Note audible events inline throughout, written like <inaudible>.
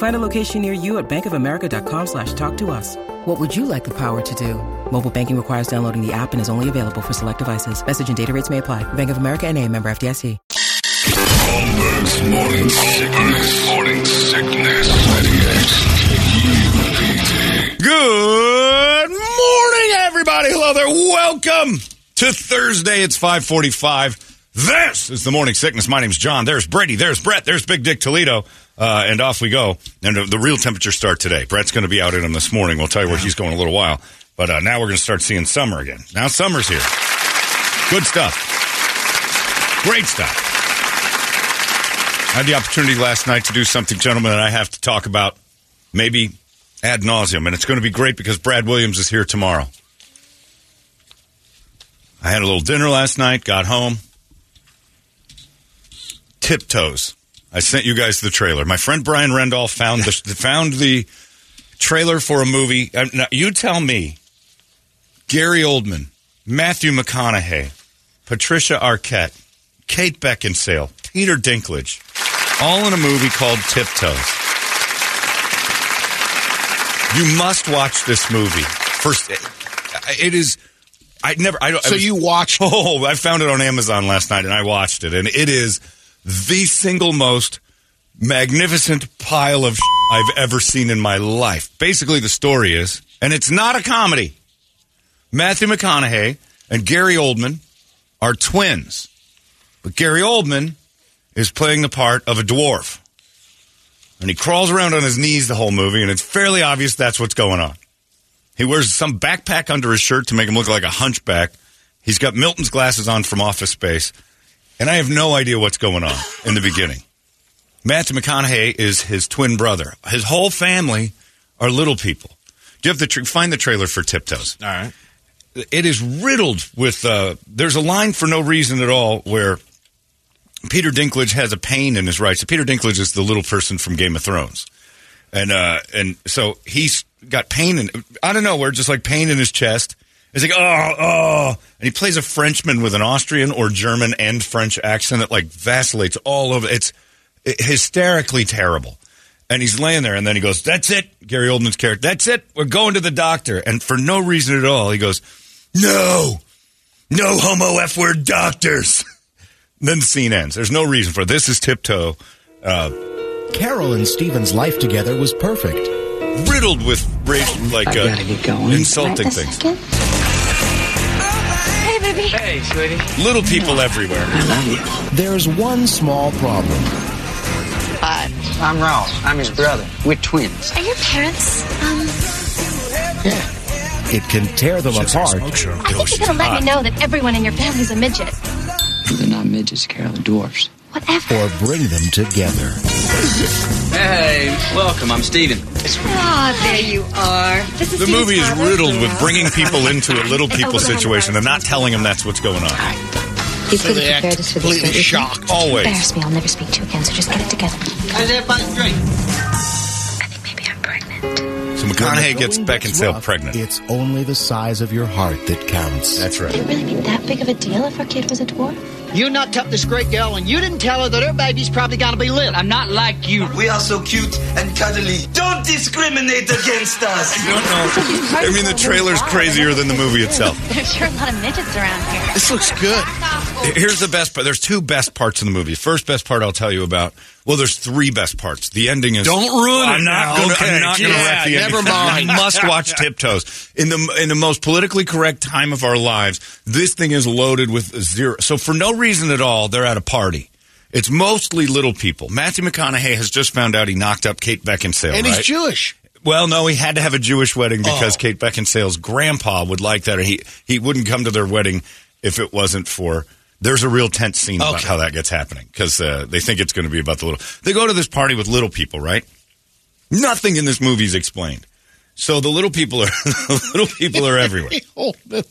Find a location near you at bankofamerica.com slash talk to us. What would you like the power to do? Mobile banking requires downloading the app and is only available for select devices. Message and data rates may apply. Bank of America and a member FDIC. Holmberg's morning sickness. Morning sickness. Good morning, everybody. Hello there. Welcome to Thursday. It's 545. This is the Morning Sickness. My name's John. There's Brady. There's Brett. There's Big Dick Toledo. Uh, and off we go. And the, real temperature start today. Brett's going to be out in them this morning. We'll tell you where he's going in a little while. But uh, now we're going to start seeing summer again. Now summer's here. Good stuff. Great stuff. I had the opportunity last night to do something, gentlemen, that I have to talk about maybe ad nauseum, and it's going to be great because Brad Williams is here tomorrow. I had a little dinner last night, got home. Tiptoes. I sent you guys the trailer. My friend Brian Rendall found the <laughs> found the trailer for a movie. Uh, now, you tell me, Gary Oldman, Matthew McConaughey, Patricia Arquette, Kate Beckinsale, Peter Dinklage, all in a movie called Tiptoes. You must watch this movie. First, it is. I never. I don't. So you watched? <laughs> Oh, I found it on Amazon last night, and I watched it, and it is the single most magnificent pile of I've ever seen in my life. Basically, the story is, and it's not a comedy. Matthew McConaughey and Gary Oldman are twins, but Gary Oldman is playing the part of a dwarf. And he crawls around on his knees the whole movie, and it's fairly obvious that's what's going on. He wears some backpack under his shirt to make him look like a hunchback. He's got Milton's glasses on from Office Space, and I have no idea what's going on in the beginning. Matthew McConaughey is his twin brother. His whole family are little people. Do you have the tra- find the trailer for Tiptoes? All right. It is riddled with. Uh, there's a line for no reason at all where Peter Dinklage has a pain in his right. So Peter Dinklage is the little person from Game of Thrones, and uh, and so he's got pain in out of nowhere, just like pain in his chest. He's like, oh, oh, and he plays a Frenchman with an Austrian or German and French accent that like vacillates all over. It's hysterically terrible. And he's laying there, and then he goes, "That's it." Gary Oldman's character. That's it. We're going to the doctor, and for no reason at all, he goes, "No, no homo f word doctors." <laughs> then the scene ends. There's no reason for it. This is tiptoe, uh, Carol and Steven's life together was perfect. riddled with racial, like I uh, gotta get insulting things. second. Hey, baby. Hey, sweetie. Little people everywhere. I love you. There's one small problem. Hi, I'm Ross. I'm his brother. We're twins. Are your parents, um, Yeah. It can tear them apart I think you're gonna let me know that everyone in your family's a midget. They're not midgets, Carol. They're dwarfs. Whatever. or bring them together. Hey, welcome. I'm Steven. Ah, there you are. This is The movie is father. riddled with bringing people <laughs> into a little people situation and not telling them that's what's going on. You So could they have act prepared us for this. completely don't you? shocked. Always. Embarrass me. I'll never speak to you again. So just get it together. How's everybody's drink? I think maybe I'm pregnant. So McConaughey gets Going Beckinsale rough, pregnant. It's only the size of your heart that counts. That's right. Would it really be that big of a deal if our kid was a dwarf? You knocked up this great girl and you didn't tell her that her baby's probably gonna be little. I'm not like you. We are so cute and cuddly. Don't discriminate against us. I don't know. I mean, the trailer's crazier than the movie itself. <laughs> There's sure a lot of midgets around here. This looks good. Here's the best part. There's two best parts in the movie. First best part I'll tell you about. Well, there's three best parts. The ending is. Don't ruin I'm it not now. gonna, Okay. I'm not going to Yeah, wreck the never ending. mind. You must watch <laughs> Tiptoes. In the in the most politically correct time of our lives, this thing is loaded with zero. So for no reason at all, they're at a party. It's mostly little people. Matthew McConaughey has just found out he knocked up Kate Beckinsale. And right? he's Jewish. Well, no, he had to have a Jewish wedding because Oh. Kate Beckinsale's grandpa would like that. Or he he wouldn't come to their wedding if it wasn't for. There's a real tense scene about how that gets happening because uh, they think it's going to be about the little. They go to this party with little people, right? Nothing in this movie is explained. So the little people are <laughs> the little people are everywhere. <laughs>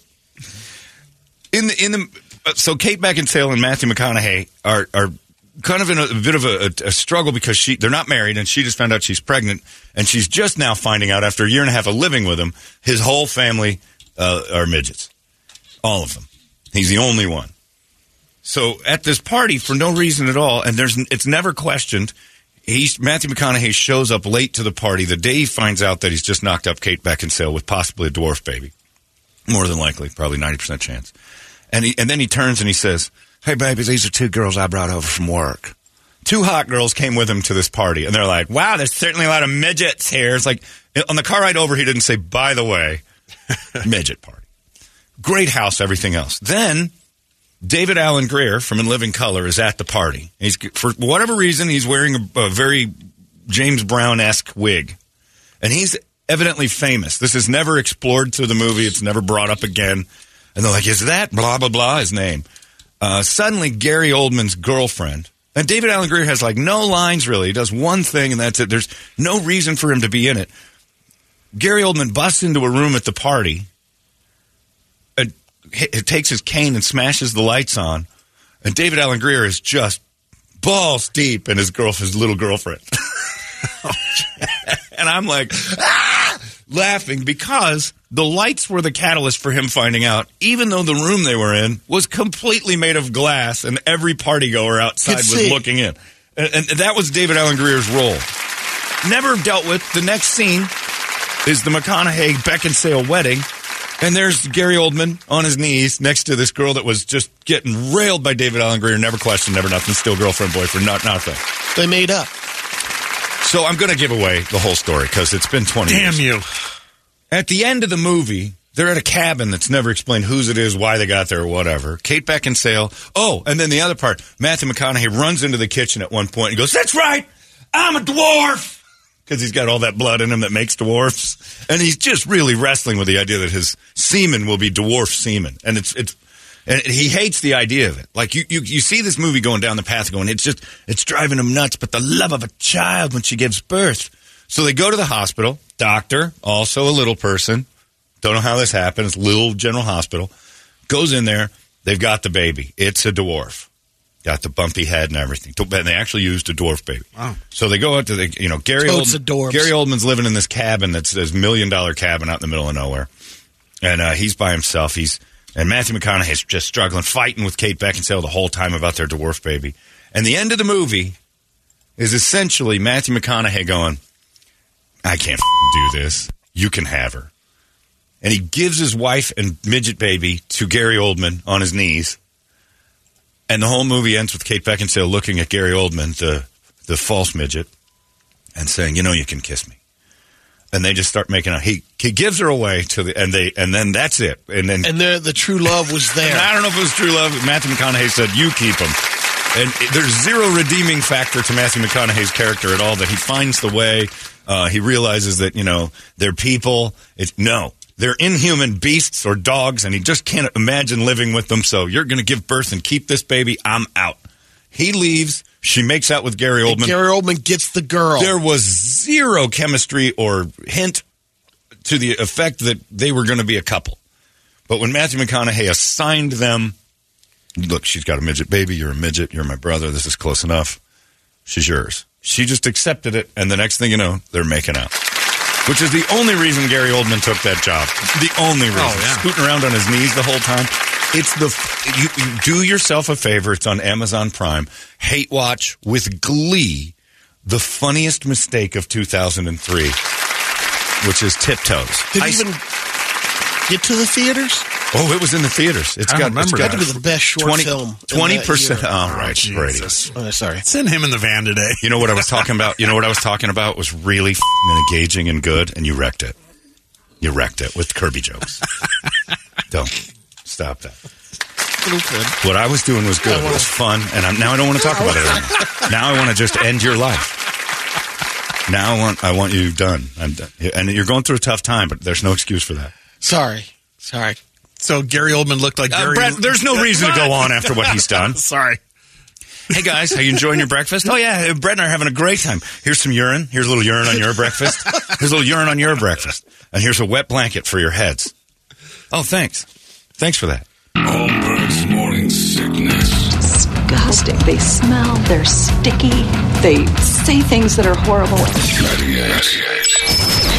In the in the uh, so Kate Beckinsale and Matthew McConaughey are are kind of in a, bit of a, a, a struggle because she they're not married and she just found out she's pregnant and she's just now finding out after a year and a half of living with him his whole family uh, are midgets, all of them. He's the only one. So at this party for no reason at all, and there's it's never questioned. He's Matthew McConaughey shows up late to the party the day he finds out that he's just knocked up Kate Beckinsale with possibly a dwarf baby. More than likely, probably ninety percent chance. And he, and then he turns and he says, "Hey, baby, these are two girls I brought over from work. Two hot girls came with him to this party, and they're like, wow, there's certainly a lot of midgets here. It's like on the car ride over, he didn't say, by the way, <laughs> midget party. Great house, everything else. Then David Alan Grier from In Living Color is at the party. He's for whatever reason he's wearing a, a very James Brown esque wig, and he's evidently famous. This is never explored through the movie. It's never brought up again. And they're like, "Is that blah blah blah?" His name. Uh, suddenly, Gary Oldman's girlfriend. And David Alan Grier has like no lines really. He does one thing and that's it. There's no reason for him to be in it. Gary Oldman busts into a room at the party hit, takes his cane and smashes the lights on. And David Alan Grier is just balls deep in his girl, his little girlfriend. <laughs> and I'm like, ah! laughing because the lights were the catalyst for him finding out, even though the room they were in was completely made of glass and every party goer outside Could was see. looking in. And, and that was David Alan Grier's role. Never dealt with. The next scene is the McConaughey Beckinsale wedding. And there's Gary Oldman on his knees next to this girl that was just getting railed by David Alan Grier. Never questioned, never nothing. Still girlfriend, boyfriend, not nothing. They made up. So I'm going to give away the whole story because it's been 20 years. Damn you. At the end of the movie, they're at a cabin that's never explained whose it is, why they got there, or whatever. Kate Beckinsale. Oh, and then the other part, Matthew McConaughey runs into the kitchen at one point and goes, "That's right, I'm a dwarf." Because he's got all that blood in him that makes dwarfs, and he's just really wrestling with the idea that his semen will be dwarf semen, and it's it's and he hates the idea of it. Like you, you, you see this movie going down the path, going, it's just, it's driving him nuts. But the love of a child when she gives birth. So they go to the hospital. Doctor, also a little person. Don't know how this happens. Little General Hospital goes in there. They've got the baby. It's a dwarf. Got the bumpy head and everything. And they actually used a dwarf baby. Wow. So they go out to the, you know, Gary, Old. Gary Oldman's living in this cabin that's this million dollar cabin out in the middle of nowhere and uh, he's by himself. He's and Matthew McConaughey's just struggling, fighting with Kate Beckinsale the whole time about their dwarf baby. And the end of the movie is essentially Matthew McConaughey going, "I can't do this. You can have her." And he gives his wife and midget baby to Gary Oldman on his knees. And the whole movie ends with Kate Beckinsale looking at Gary Oldman, the the false midget, and saying, "You know, you can kiss me." and they just start making out. He he gives her away to the and they and then that's it. And then And the the true love was <laughs> there. I don't know if it was true love. Matthew McConaughey said, "You keep him." And there's zero redeeming factor to Matthew McConaughey's character at all. That he finds the way. Uh, he realizes that you know they're people. It's no. They're inhuman beasts or dogs, and he just can't imagine living with them. So you're going to give birth and keep this baby. I'm out. He leaves. She makes out with Gary Oldman. Gary Oldman gets the girl. There was zero chemistry or hint to the effect that they were going to be a couple. But when Matthew McConaughey assigned them, look, she's got a midget baby. You're a midget. You're my brother. This is close enough. She's yours. She just accepted it, and the next thing you know, they're making out. Which is the only reason Gary Oldman took that job. The only oh, reason. Oh, yeah. Scooting around on his knees the whole time. It's the you, you do yourself a favor. It's on Amazon Prime. Hate Watch with Glee, the funniest mistake of 2003, which is Tiptoes. Did I- even get to the theaters? Oh, it was in the theaters. It's I got remember it's got that. To be the best short 20 film in that 20%. year. Oh, right, Brady. Oh, sorry. Send him in the van today. You know what I was talking about? You know what I was talking about was really engaging and good, and you wrecked it. You wrecked it with Kirby jokes. <laughs> Don't stop that. What I was doing was good. It was fun, and I'm, now I don't want to talk about it anymore. <laughs> Now I want to just end your life. Now I want I want you done. I'm done. And you're going through a tough time, but there's no excuse for that. Sorry. Sorry. So Gary Oldman looked like Uh, Gary. Brett, there's no reason to go on after what he's <laughs> done. Sorry. Hey guys, how you enjoying your breakfast? <laughs> Oh yeah, Brett and I are having a great time. Here's some urine. Here's a little urine on your breakfast. Here's a little urine on your breakfast. And here's a wet blanket for your heads. Oh, thanks. Thanks for that. Holmberg's morning sickness. disgusting. They smell, they're sticky, they say things that are horrible. 98.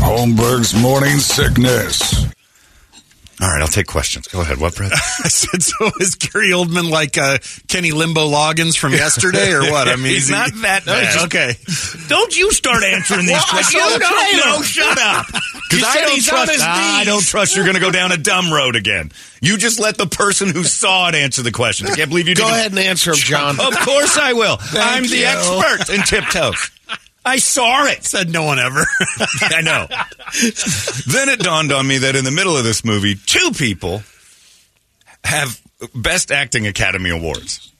Holmberg's morning sickness. All right, I'll take questions. Go ahead. What, Brett? <laughs> I said, so is Gary Oldman like uh, Kenny Limbo Loggins from yesterday, or what? I mean, He's he- not that No, bad. okay. Don't you start answering these <laughs> Well, questions. saw You the don't know. Shut up. <laughs> Because I said don't trust. his I don't trust you're going to go down a dumb road again. You just let the person who saw it answer the questions. I can't believe you Go didn't. ahead and answer him, John. Of course I will. I'm the you. expert in tiptoes. I saw it. Said no one ever. <laughs> I know. then it dawned on me that in the middle of this movie, two people have Best Acting Academy Awards.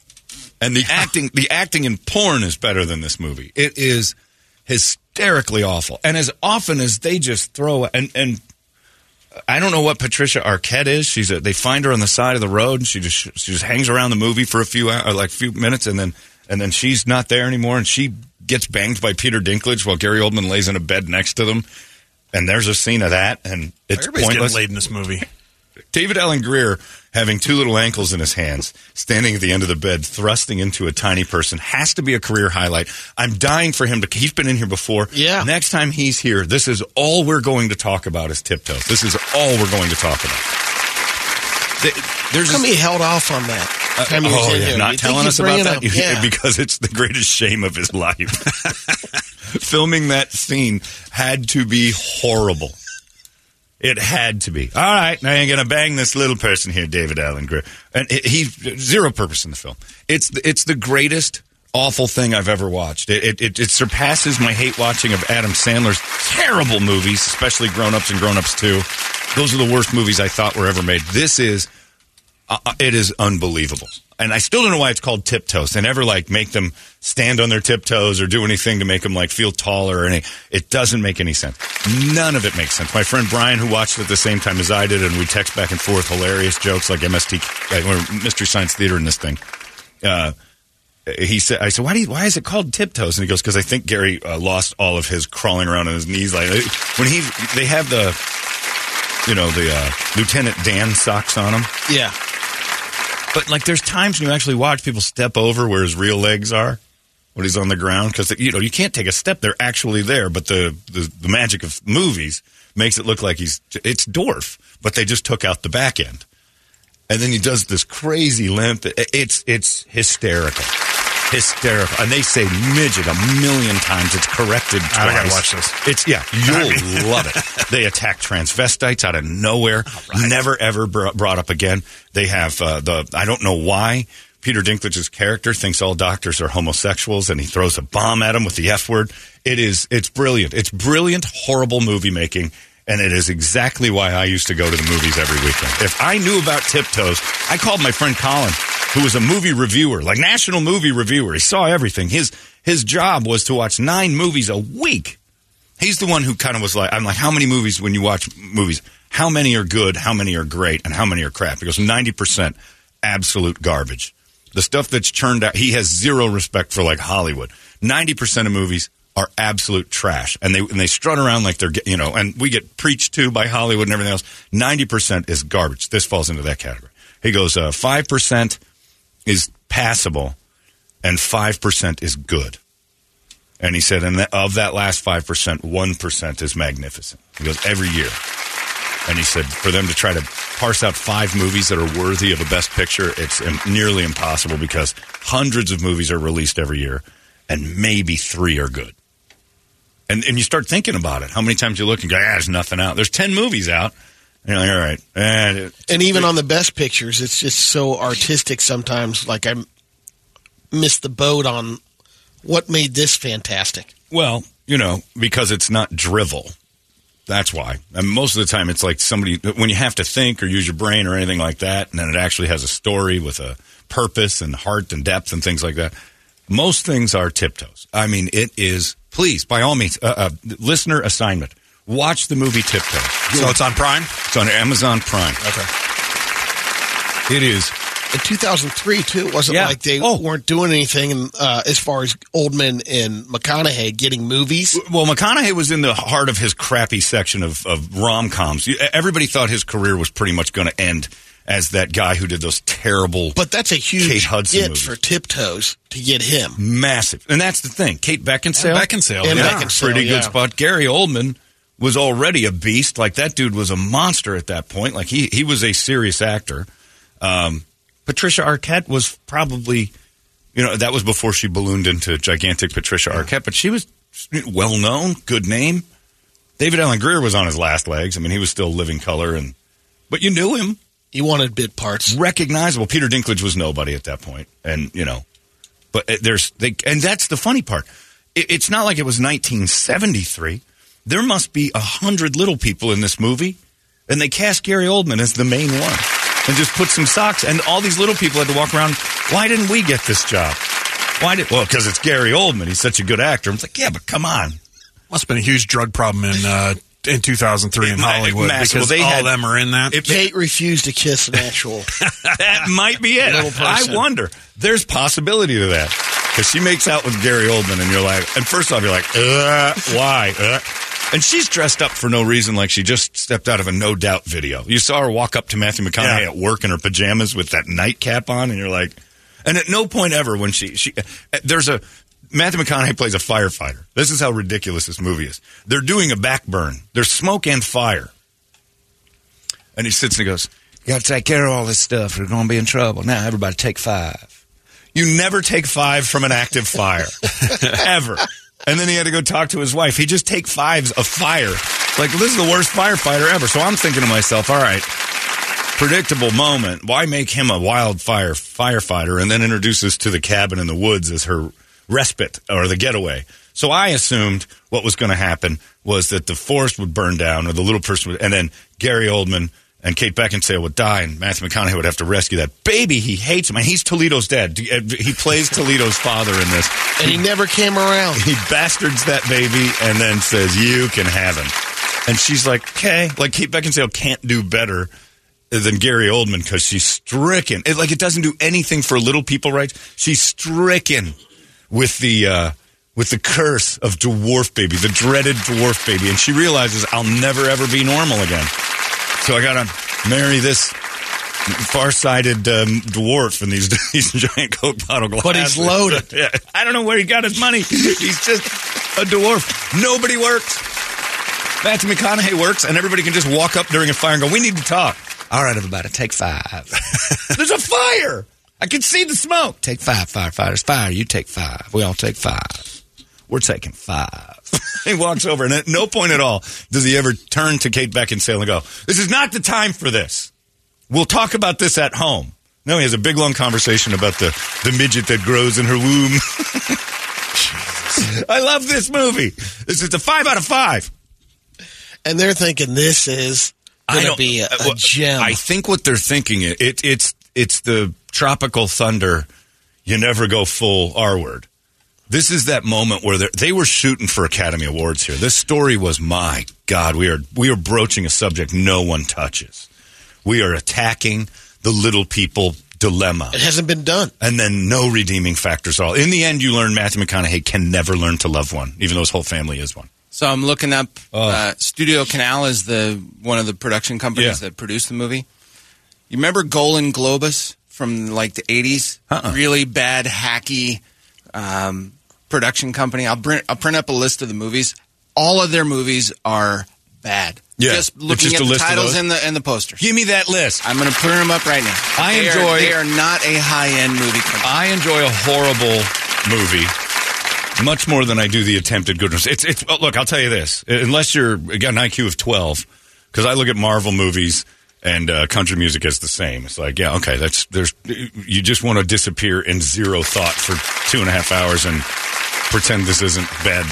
And the acting the acting in porn is better than this movie. It is hysterically awful. And as often as they just throw and and I don't know what Patricia Arquette is. She's a, they find her on the side of the road and she just she just hangs around the movie for a few like few minutes and then and then she's not there anymore and she gets banged by Peter Dinklage while Gary Oldman lays in a bed next to them. And there's a scene of that and it's Everybody's pointless. getting laid in this movie. <laughs> David Alan Grier having two little ankles in his hands, standing at the end of the bed, thrusting into a tiny person, has to be a career highlight. I'm dying for him to. He's been in here before. Yeah. Next time he's here, this is all we're going to talk about is tiptoes. This is all we're going to talk about. Th- There's How come he held off on that? Uh, time he was oh, in yeah, here? not You'd telling us about that up. <laughs> Yeah. because it's the greatest shame of his life. <laughs> Filming that scene had to be horrible. It had to be. All right, now you're going to bang this little person here, David Alan Grier, and he he- zero purpose in the film. It's the, it's the greatest awful thing I've ever watched. It, it, it, it surpasses my hate watching of Adam Sandler's terrible movies, especially Grown Ups and Grown Ups Two. Those are the worst movies I thought were ever made. This is uh, uh, it is unbelievable. And I still don't know why it's called tiptoes. They never like make them stand on their tiptoes or do anything to make them like feel taller or any. It doesn't make any sense. None of it makes sense. My friend Brian, who watched it at the same time as I did, and we text back and forth hilarious jokes like MST or Mystery Science Theater in this thing. Uh, he said, "I said, why do you, why is it called tiptoes?" And he goes, "Because I think Gary uh, lost all of his crawling around on his knees. Like when he they have the, you know, the uh, Lieutenant Dan socks on him." Yeah. But like, there's times when you actually watch people step over where his real legs are when he's on the ground because you know you can't take a step; they're actually there. But the, the the magic of movies makes it look like he's it's dwarf, but they just took out the back end, and then he does this crazy limp. It's it's hysterical. Hysterical, and they say midget a million times. It's corrected twice. I gotta watch this. It's yeah, <laughs> you'll love it. They attack transvestites out of nowhere, never ever br- brought up again. They have uh, the I don't know why Peter Dinklage's character thinks all doctors are homosexuals, and he throws a bomb at him with the F word. It is it's brilliant. It's brilliant, horrible movie making. And it is exactly why I used to go to the movies every weekend. If I knew about Tiptoes, I called my friend Colin, who was a movie reviewer, like national movie reviewer. He saw everything. His his job was to watch nine movies a week. He's the one who kind of was like, I'm like, how many movies when you watch movies? how many are good, how many are great, and how many are crap. He goes, 90% absolute garbage. The stuff that's churned out, he has zero respect for like Hollywood. 90% of movies are absolute trash. And they, and they strut around like they're, you know, and we get preached to by Hollywood and everything else. 90% is garbage. This falls into that category. He goes, uh, 5% is passable and 5% is good. And he said, and of that last 5%, 1% is magnificent. He goes, every year. And he said, for them to try to parse out five movies that are worthy of a best picture, it's nearly impossible because hundreds of movies are released every year and maybe three are good. And, and you start thinking about it. How many times you look and go, ah, there's nothing out. There's 10 movies out. And you're like, all right. Eh, And even on the best pictures, it's just so artistic sometimes. Like I missed the boat on what made this fantastic. Well, you know, because it's not drivel. That's why. And most of the time, it's like somebody when you have to think or use your brain or anything like that, and then it actually has a story with a purpose and heart and depth and things like that. Most things are tiptoes. I mean, it is. Please, by all means, uh, uh, listener assignment: watch the movie Tiptoes. So it's on Prime. It's on Amazon Prime. Okay. It is. In 2003, too, it wasn't Yeah. like they Oh. weren't doing anything uh, as far as Oldman and McConaughey getting movies. Well, McConaughey was in the heart of his crappy section of, of rom coms. Everybody thought his career was pretty much going to end as that guy who did those terrible. But that's a huge Kate Hudson get movies. for Tiptoes to get him. massive, and that's the thing. Kate Beckinsale, And Beckinsale, And yeah. Beckinsale, pretty yeah. good spot. Gary Oldman was already a beast. Like that dude was a monster at that point. Like he he was a serious actor. Um, Patricia Arquette was probably, you know, that was before she ballooned into gigantic Patricia Arquette, but she was well known, good name. David Alan Grier was on his last legs. I mean, he was still living color, and but you knew him, He wanted bit parts. recognizable. Peter Dinklage was nobody at that point, and you know, but uh, there's they, and that's the funny part. It, it's not like it was 1973. There must be a hundred little people in this movie, and they cast Gary Oldman as the main one, and just put some socks. And all these little people had to walk around. Why didn't we get this job? Why did? Well, because it's Gary Oldman. He's such a good actor. I'm like, yeah, but come on. Must have been a huge drug problem in uh, in 2003 in Hollywood massive. because Well, they all had- of them are in that. If Kate refused to kiss an actual. <laughs> that might be it. I wonder. There's possibility to that because she makes out with Gary Oldman, and you're like, and first off, you're like, uh, why? Uh? And she's dressed up for no reason, like she just stepped out of a No Doubt video. You saw her walk up to Matthew McConaughey Yeah. at work in her pajamas with that nightcap on, and you're like, and at no point ever when she she uh, there's a Matthew McConaughey plays a firefighter. This is how ridiculous this movie is. They're doing a back burn. There's smoke and fire. And he sits and he goes, You got to take care of all this stuff. We're going to be in trouble. Now, everybody take five. You never take five from an active fire. <laughs> Ever. And then he had to go talk to his wife. He just take fives of fire. Like, this is the worst firefighter ever. So I'm thinking to myself, all right, predictable moment. Why make him a wildfire firefighter and then introduce us to the cabin in the woods as her respite or the getaway? So I assumed what was going to happen was that the forest would burn down or the little person would, and then Gary Oldman and Kate Beckinsale would die and Matthew McConaughey would have to rescue that baby. He hates him. And he's Toledo's dad. He plays <laughs> Toledo's father in this. and he never came around. He bastards that baby and then says, You can have him. And she's like, Okay. Like Kate Beckinsale can't do better than Gary Oldman because she's stricken. It, like it doesn't do anything for little people rights. She's stricken with the uh, with the curse of dwarf baby, the dreaded dwarf baby, and she realizes I'll never ever be normal again. So I gotta marry this far-sighted um, dwarf in these <laughs> these giant Coke bottle glasses. But he's loaded. <laughs> yeah. I don't know where he got his money. He's just a dwarf. Nobody works. Matthew McConaughey works, and everybody can just walk up during a fire and go, "We need to talk." All right, everybody, take five. <laughs> There's a fire. I can see the smoke. Take five, firefighters. Fire, you take five. We all take five. We're taking five. <laughs> he walks over, and at no point at all does he ever turn to Kate Beckinsale and go, "This is not the time for this. We'll talk about this at home." No, he has a big long conversation about the the midget that grows in her womb. <laughs> I love this movie. This is a five out of five. And they're thinking this is going to be a, uh, a well, gem. I think what they're thinking it, it it's it's the tropical thunder. You never go full R word. This is that moment where they're- were shooting for Academy Awards here. This story was my God. We are we are broaching a subject no one touches. We are attacking the little people dilemma. It hasn't been done. And then no redeeming factors at all. In the end, you learn Matthew McConaughey can never learn to love one, even though his whole family is one. So I'm looking up. Oh. Uh, Studio Canal is the one of the production companies Yeah. that produced the movie. You remember Golan Globus from like the '80s? Uh-uh. Really bad, hacky um, production company. I'll, print I'll print up a list of the movies. All of their movies are bad. Yeah, just looking just at the titles and the and the posters. Give me that list. I'm going to put them up right now. I They are- enjoy- they are not a high end movie company. I enjoy a horrible movie much more than I do the attempted goodness. It's it's look, I'll tell you this. Unless you're got an IQ of 12 cuz I look at Marvel movies and uh, country music is the same. It's like, yeah, okay, that's there's you just want to disappear in zero thought for two and a half hours and pretend this isn't bad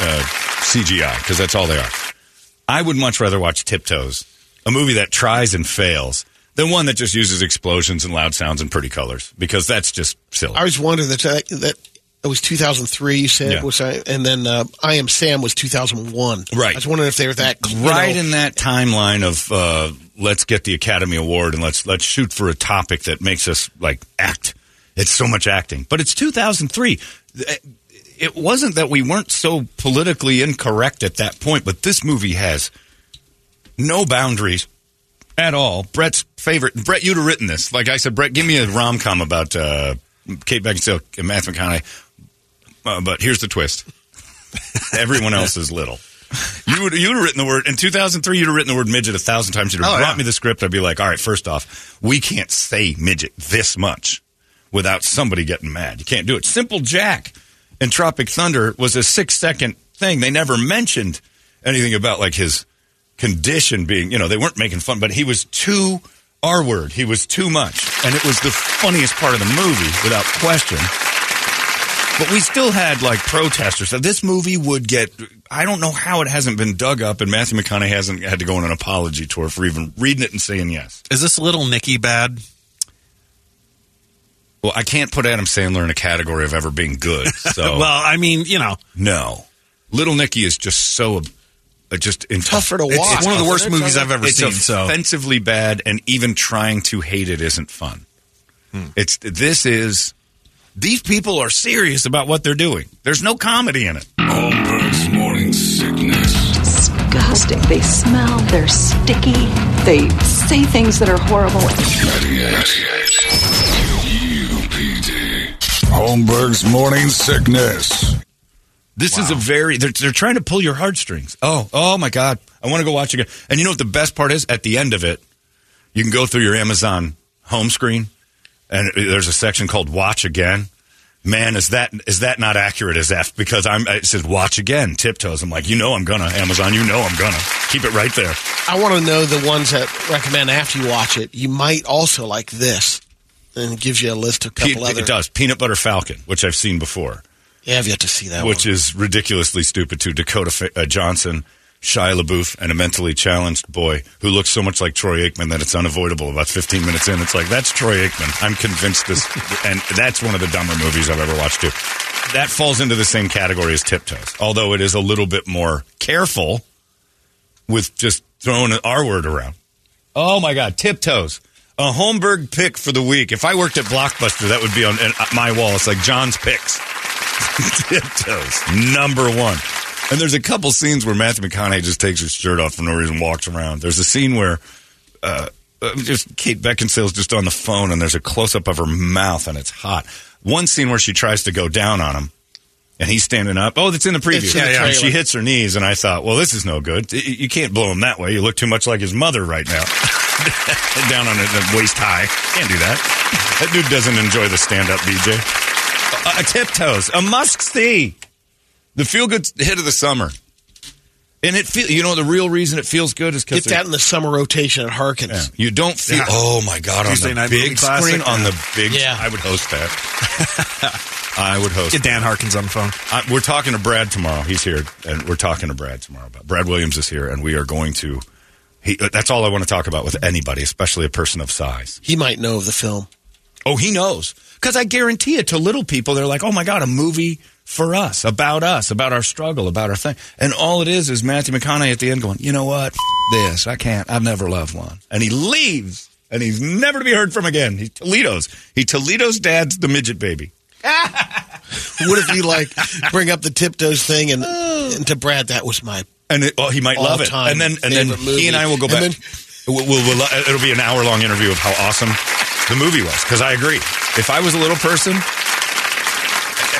uh, CGI because that's all they are. I would much rather watch Tiptoes, a movie that tries and fails, than one that just uses explosions and loud sounds and pretty colors because that's just silly. I was wondering that uh, that it was 2003. You said Yeah. was I, and then uh, I Am Sam was 2001. Right. I was wondering if they were that you right know, in that timeline of uh, let's get the Academy Award and let's let's shoot for a topic that makes us like act. It's so much acting, but it's 2003. It wasn't that we weren't so politically incorrect at that point, but this movie has no boundaries at all. Brett's favorite. Brett, you'd have written this. Like I said, Brett, give me a rom com about uh, Kate Beckinsale and Matthew McConaughey. Uh, but here's the twist: <laughs> everyone else is little. You would you would have written the word in 2003. You'd have written the word midget a thousand times. You'd have Oh, brought yeah. me the script. I'd be like, all right, first off, we can't say midget this much without somebody getting mad. You can't do it. Simple Jack in Tropic Thunder was a six second thing. They never mentioned anything about like his condition being, you know, they weren't making fun, but he was too R word. He was too much. And it was the funniest part of the movie without question. But we still had like protesters. So this movie would get, I don't know how it hasn't been dug up and Matthew McConaughey hasn't had to go on an apology tour for even reading it and saying yes. Is this little Nicky bad? Well, I can't put Adam Sandler in a category of ever being good. <laughs> So, well, I mean, you know, no. Little Nicky is just so uh, just in- Tougher to watch, It's one of the worst movies I've ever it's seen. So offensively bad, and even trying to hate it isn't fun. Hmm. It's this is these people are serious about what they're doing. There's no comedy in it. Holmberg's morning sickness. Disgusting. They smell, they're sticky, they say things that are horrible. 98. Holmberg's morning sickness. This is a very they're, they're trying to pull your heartstrings. Oh, oh my god. I want to go watch again. And you know what the best part is? At the end of it, you can go through your Amazon home screen and there's a section called watch again. Man, is that is that not accurate as F? Because I'm it says watch again, tiptoes. I'm like, you know I'm gonna, Amazon, you know I'm gonna. Keep it right there. I want to know the ones that recommend after you watch it. You might also like this, and it gives you a list of a Pe- other. it does. Peanut Butter Falcon, which I've seen before. Yeah, I've yet to see that which one. is ridiculously stupid too. Dakota uh, Johnson, Shia LaBeouf, and a mentally challenged boy who looks so much like Troy Aikman that it's unavoidable. About 15 minutes in, it's like that's Troy Aikman. I'm convinced this, <laughs> and that's one of the dumber movies I've ever watched too. That falls into the same category as Tiptoes, although it is a little bit more careful with just throwing an R word around. Oh my God, Tiptoes. A Holmberg pick for the week. If I worked at Blockbuster, that would be on uh, my wall. It's like John's picks. <laughs> Tiptoes, number one. And there's a couple scenes where Matthew McConaughey just takes his shirt off for no reason, walks around. There's a scene where uh, uh, just Kate Beckinsale's just on the phone, and there's a close up of her mouth, and it's hot. One scene where she tries to go down on him, and he's standing up. Oh, that's in the preview. In the yeah, yeah. And she hits her knees, and I thought, well, this is no good. You can't blow him that way. You look too much like his mother right now. <laughs> down on it, waist high. Can't do that. That dude doesn't enjoy the stand up DJ. A, uh, tiptoes, a must see. The feel good hit of the summer. And it feel you know the real reason it feels good is because Get that in the summer rotation at Harkins. you don't feel. Yeah. Oh my god! Tuesday on the big screen, on yeah. the big. Yeah. I would host that. <laughs> I would host. get Dan Harkins on the phone. I, we're talking to Brad tomorrow. He's here, and we're talking to Brad tomorrow. About Brad Williams is here, and we are going to. He, uh, that's all I want to talk about with anybody, especially a person of size. He might know of the film. Oh, he knows. Because I guarantee it to little people, they're like, oh my God, a movie for us, about us, about our struggle, about our thing. And all it is is Matthew McConaughey at the end going, you know what? F- this. I can't. I've never loved one. And he leaves. And he's never to be heard from again. He's Toledo's. He Toledo's dad's the midget baby. <laughs> what if you like bring up the tiptoes thing and, oh. and to Brad that was my and it, oh, he might love it. And then and then he and. I will go back. then- we'll, we'll, we'll- it'll be an hour long interview of how awesome the movie was because I agree. If I was a little person,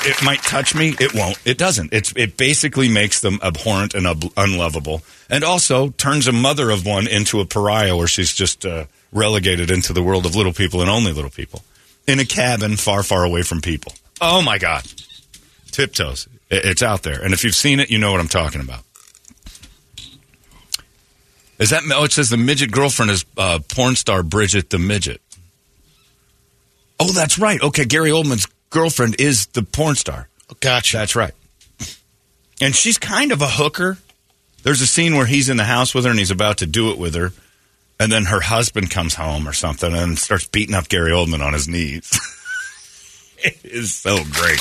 it might touch me. It won't. It doesn't. It's it basically makes them abhorrent andub- unlovable, and also turns a mother of one into a pariah, where she's just uh, relegated into the world of little people and only little people in a cabin far, far away from people. Oh my god, tiptoes! It- It's out there, and if you've seen it, you know what I'm talking about. Is that? Oh, it says the midget girlfriend is uh, porn star Bridget the midget. Oh, that's right. Okay, Gary Oldman's girlfriend is the porn star. Gotcha. That's right. And she's kind of a hooker. There's a scene where he's in the house with her and he's about to do it with her, and then her husband comes home or something and starts beating up Gary Oldman on his knees. <laughs> it is so great.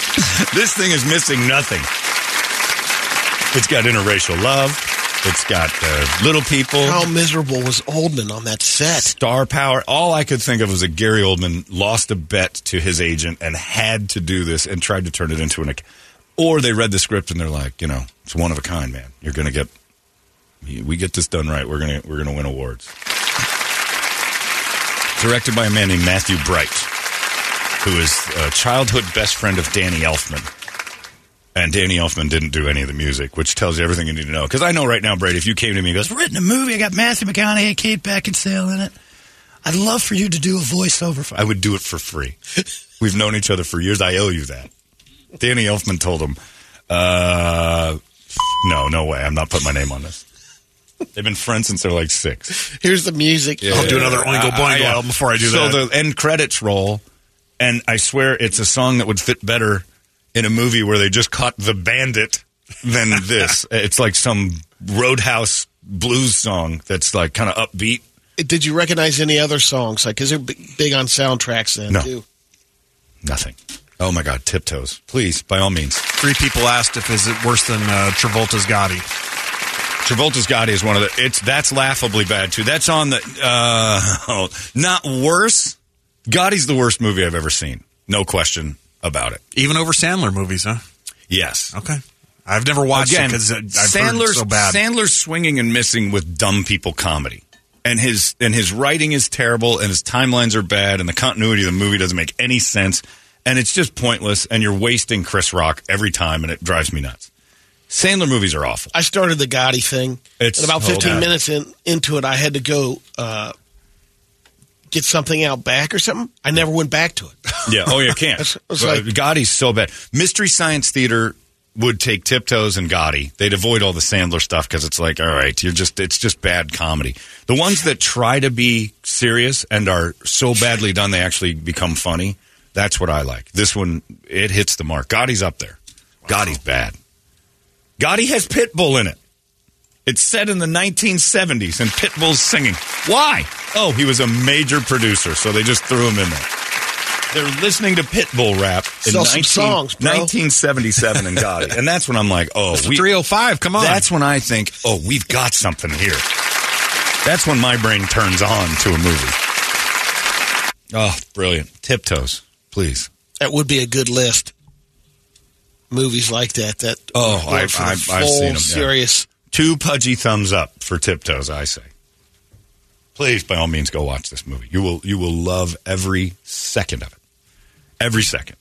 this thing is missing nothing. It's got interracial love. It's got uh, little people. How miserable was Oldman on that set? Star power. All I could think of was that Gary Oldman lost a bet to his agent and had to do this and tried to turn it into an. Or they read the script and they're like, you know, it's one of a kind, man. You're going to get. We get this done right. We're gonna we're gonna win awards. Directed by a man named Matthew Bright, who is a childhood best friend of Danny Elfman. And Danny Elfman didn't do any of the music, which tells you everything you need to know. Because I know right now, Brady, if you came to me and goes, written a movie, I got Matthew McConaughey, Kate Beckinsale in it. I'd love for you to do a voiceover. For, I would do it for free. <laughs> We've known each other for years. I owe you that. Danny Elfman told him, uh, no, no way. I'm not putting my name on this. They've been friends since they're like six. Here's the music. I'll do another Oingo Boingo album before I do so that. So the end credits roll, and I swear it's a song that would fit better in a movie where they just caught the bandit than <laughs> this. it's like some roadhouse blues song that's like kind of upbeat. Did you recognize any other songs? Like, because they're big big on soundtracks then No. too. Nothing. Oh my God, tiptoes. Please, by all means. Three people asked if is it worse than uh, Travolta's Gotti. Travolta's Gotti is one of the. It's that's laughably bad too. That's on the. Uh, oh, <laughs> not worse. Gotti's the worst movie I've ever seen. No question about it. Even over Sandler movies, huh? Yes. Okay. I've never watched Again, it because I've Sandler's heard so bad. Sandler's swinging and missing with dumb people comedy, and his and his writing is terrible, and his timelines are bad, and the continuity of the movie doesn't make any sense, and it's just pointless, and you're wasting Chris Rock every time, and it drives me nuts. Sandler movies are awful. I started the Gotti thing. It's and about 15 bad. minutes in, into it, I had to go uh, get something out back or something. I never went back to it. <laughs> Yeah. Oh, you can't. It's- it's like- uh, Gotti's so bad. Mystery Science Theater would take Tiptoes and Gotti. They'd avoid all the Sandler stuff because it's like, all right, you're just it's just bad comedy. The ones that try to be serious and are so badly done they actually become funny. That's what I like. This one it hits the mark. Gotti's up there. Gotti's bad. Gotti has Pitbull in it. It's set in the 1970s, and Pitbull's singing. Why? Oh, he was a major producer, so they just threw him in there. They're listening to Pitbull rap in Sell some songs, bro. 1977 in Gotti. And that's when I'm like, oh, It's 305. Come on. That's when I think, oh, we've got something here. That's when my brain turns on to a movie. Oh, brilliant. Tiptoes, please. That would be a good list. Movies like that. That Oh, I've, I've, I've seen them. yeah. Serious. Two pudgy thumbs up for Tiptoes, I say. Please, by all means, go watch this movie. You will you will love every second of it. Every second.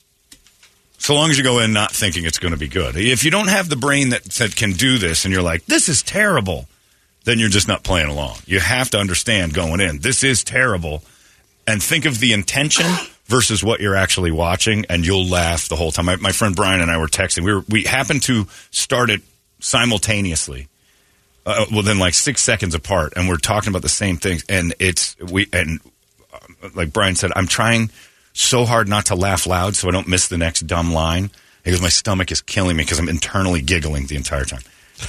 So long as you go in not thinking it's going to be good. If you don't have the brain that, that can do this and you're like, this is terrible, then you're just not playing along. You have to understand going in, this is terrible, and think of the intention versus what you're actually watching, and you'll laugh the whole time. My, my friend Brian and I were texting. We were we happened to start it simultaneously, uh, within like six seconds apart, and we're talking about the same things. And it's we and uh, like Brian said, I'm trying so hard not to laugh loud so I don't miss the next dumb line. Goes, my stomach is killing me because I'm internally giggling the entire time.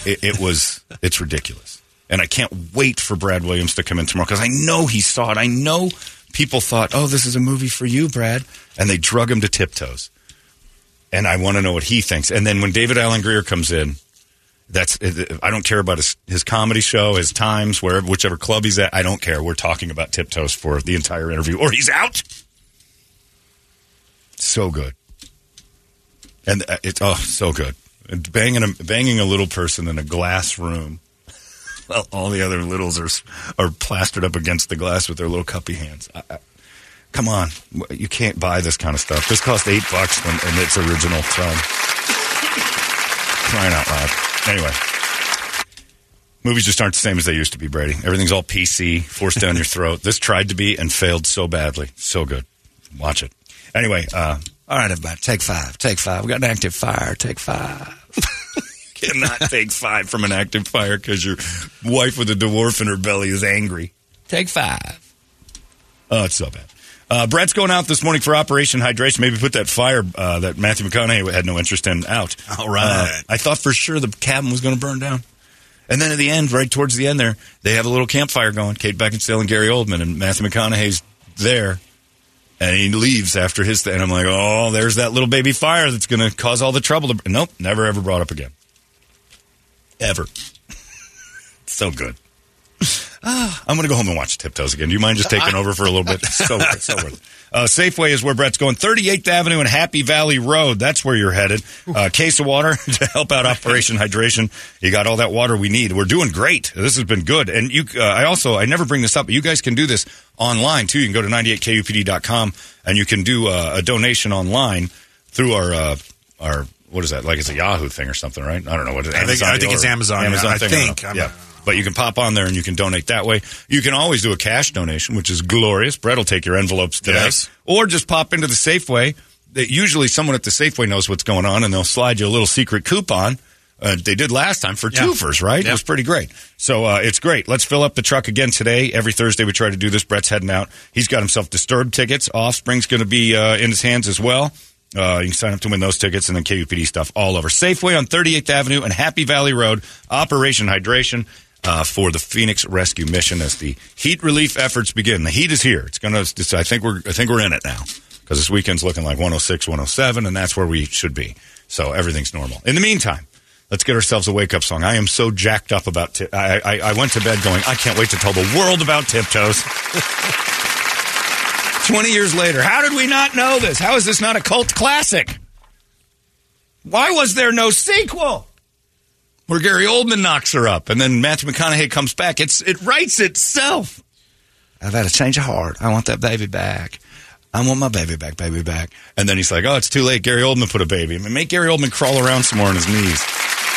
It, it was <laughs> it's ridiculous, and I can't wait for Brad Williams to come in tomorrow because I know he saw it. I know people thought, oh, this is a movie for you, Brad. And they drug him to tiptoes. And I want to know what he thinks. And then when David Alan Grier comes in, that's I don't care about his, his comedy show, his times, wherever, whichever club he's at. I don't care. We're talking about tiptoes for the entire interview, or he's out. So good, and uh, it's oh so good. And banging a banging a little person in a glass room. <laughs> Well, all the other littles are are plastered up against the glass with their little cuppy hands. I, I, come on, you can't buy this kind of stuff. This cost eight bucks when, in its original film. Crying out loud. Anyway, movies just aren't the same as they used to be, Brady. Everything's all PC, forced down your throat. This tried to be and failed so badly. So good. Watch it. Anyway, uh, all right, everybody, take five. Take five. We got an active fire. Take five. <laughs> Cannot take five from an active fire because your wife with a dwarf in her belly is angry. Take five. Oh, it's so bad. Uh, Brett's going out this morning for Operation Hydration. Maybe put that fire uh, that Matthew McConaughey had no interest in out. All right. Uh, I thought for sure the cabin was going to burn down. And then at the end, right towards the end there, they have a little campfire going. Kate Beckinsale and Gary Oldman, and Matthew McConaughey's there. And he leaves after his thing. And I'm like, oh, there's that little baby fire that's going to cause all the trouble. To... Nope, never ever brought up again. Ever. <laughs> so good. Ah, I'm going to go home and watch Tiptoes again. Do you mind just taking <laughs> over for a little bit? <laughs> So worth, so worth. <laughs> Uh, Safeway is where Brett's going. 38th Avenue and Happy Valley Road. That's where you're headed. Uh, case of water to help out Operation Hydration. You got all that water we need. We're doing great. This has been good. And you, uh, I also, I never bring this up, but you guys can do this online too. You can go to 98kupd.com and you can do uh, a donation online through our, uh, our, what is that? Like it's a Yahoo thing or something, right? I don't know what it is. I think- I think it's Amazon. Amazon, yeah, I think. yeah. But you can pop on there and you can donate that way. You can always do a cash donation, which is glorious. Brett will take your envelopes today. Yes. Or just pop into the Safeway. Usually someone at the Safeway knows what's going on and they'll slide you a little secret coupon. Uh, they did last time for Yeah. twofers, right? It was pretty great. So uh, it's great. Let's fill up the truck again today. Every Thursday we try to do this. Brett's heading out. He's got himself Disturbed tickets. Offspring's going to be uh, in his hands as well. Uh, you can sign up to win those tickets and then KUPD stuff all over. Safeway on 38th Avenue and Happy Valley Road. Operation Hydration uh, for the Phoenix Rescue Mission as the heat relief efforts begin. The heat is here. It's going to. I think we're. I think we're in it now because this weekend's looking like 106, 107, and that's where we should be. So everything's normal. In the meantime. Let's get ourselves a wake up song. I am so jacked up about. Ti- I, I I went to bed going. I can't wait to tell the world about tiptoes. <laughs> Twenty years later, how did we not know this? How is this not a cult classic? Why was there no sequel? Where Gary Oldman knocks her up, and then Matthew McConaughey comes back. It's it writes itself. I've had a change of heart. I want that baby back. I want my baby back, baby back. And then he's like, "Oh, it's too late. Gary Oldman put a baby. I mean, make Gary Oldman crawl around some more on his knees."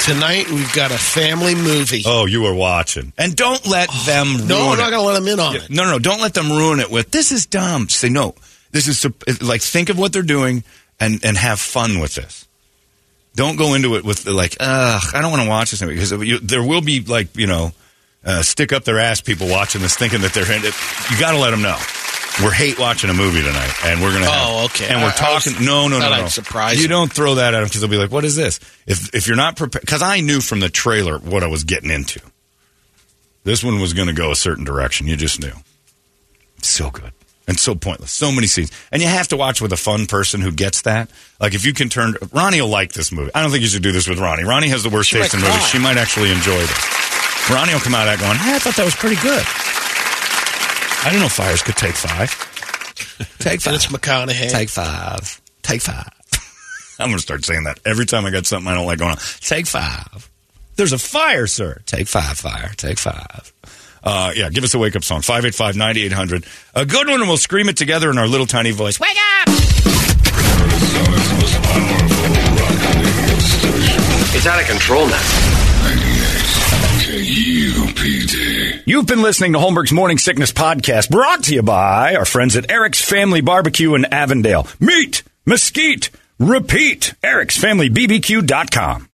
Tonight we've got a family movie. Oh, you are watching, and don't let oh, them. Ruin No, I'm not going to let them in on it. No, no, no. Don't let them ruin it with this is dumb. Say no. This is like think of what they're doing and and have fun with this. Don't go into it with like, ugh, I don't want to watch this movie because you, there will be like you know, uh, stick up their ass people watching this thinking that they're in it. You got to let them know. We're hate watching a movie tonight, and we're gonna. Have, Oh, okay. And we're I- I was- talking. no, no, no, no. Surprise you. you. Don't throw that at them because they'll be like, "What is this?" If if you're not prepared, because I knew from the trailer what I was getting into. This one was going to go a certain direction. You just knew. So good and so pointless. So many scenes, and you have to watch with a fun person who gets that. Like if you can turn, Ronnie will like this movie. I don't think you should do this with Ronnie. Ronnie has the worst She taste in movies. She might actually enjoy this. Ronnie will come out of that going, hey, I thought that was pretty good. I didn't know fires could take five. Take five. It's McConaughey. Take five. Take five. <laughs> I'm going to start saying that every time I got something I don't like going on. Take five. There's a fire, sir. Take five, fire. Take five. Uh, yeah, give us a wake up song. 585 9800. A good one, and we'll scream it together in our little tiny voice. Wake up! It's out of control now. KUPD. You've been listening to Holmberg's Morning Sickness Podcast, brought to you by our friends at Eric's Family Barbecue in Avondale. Meat, mesquite, repeat. Eric'sFamilyBBQ.com.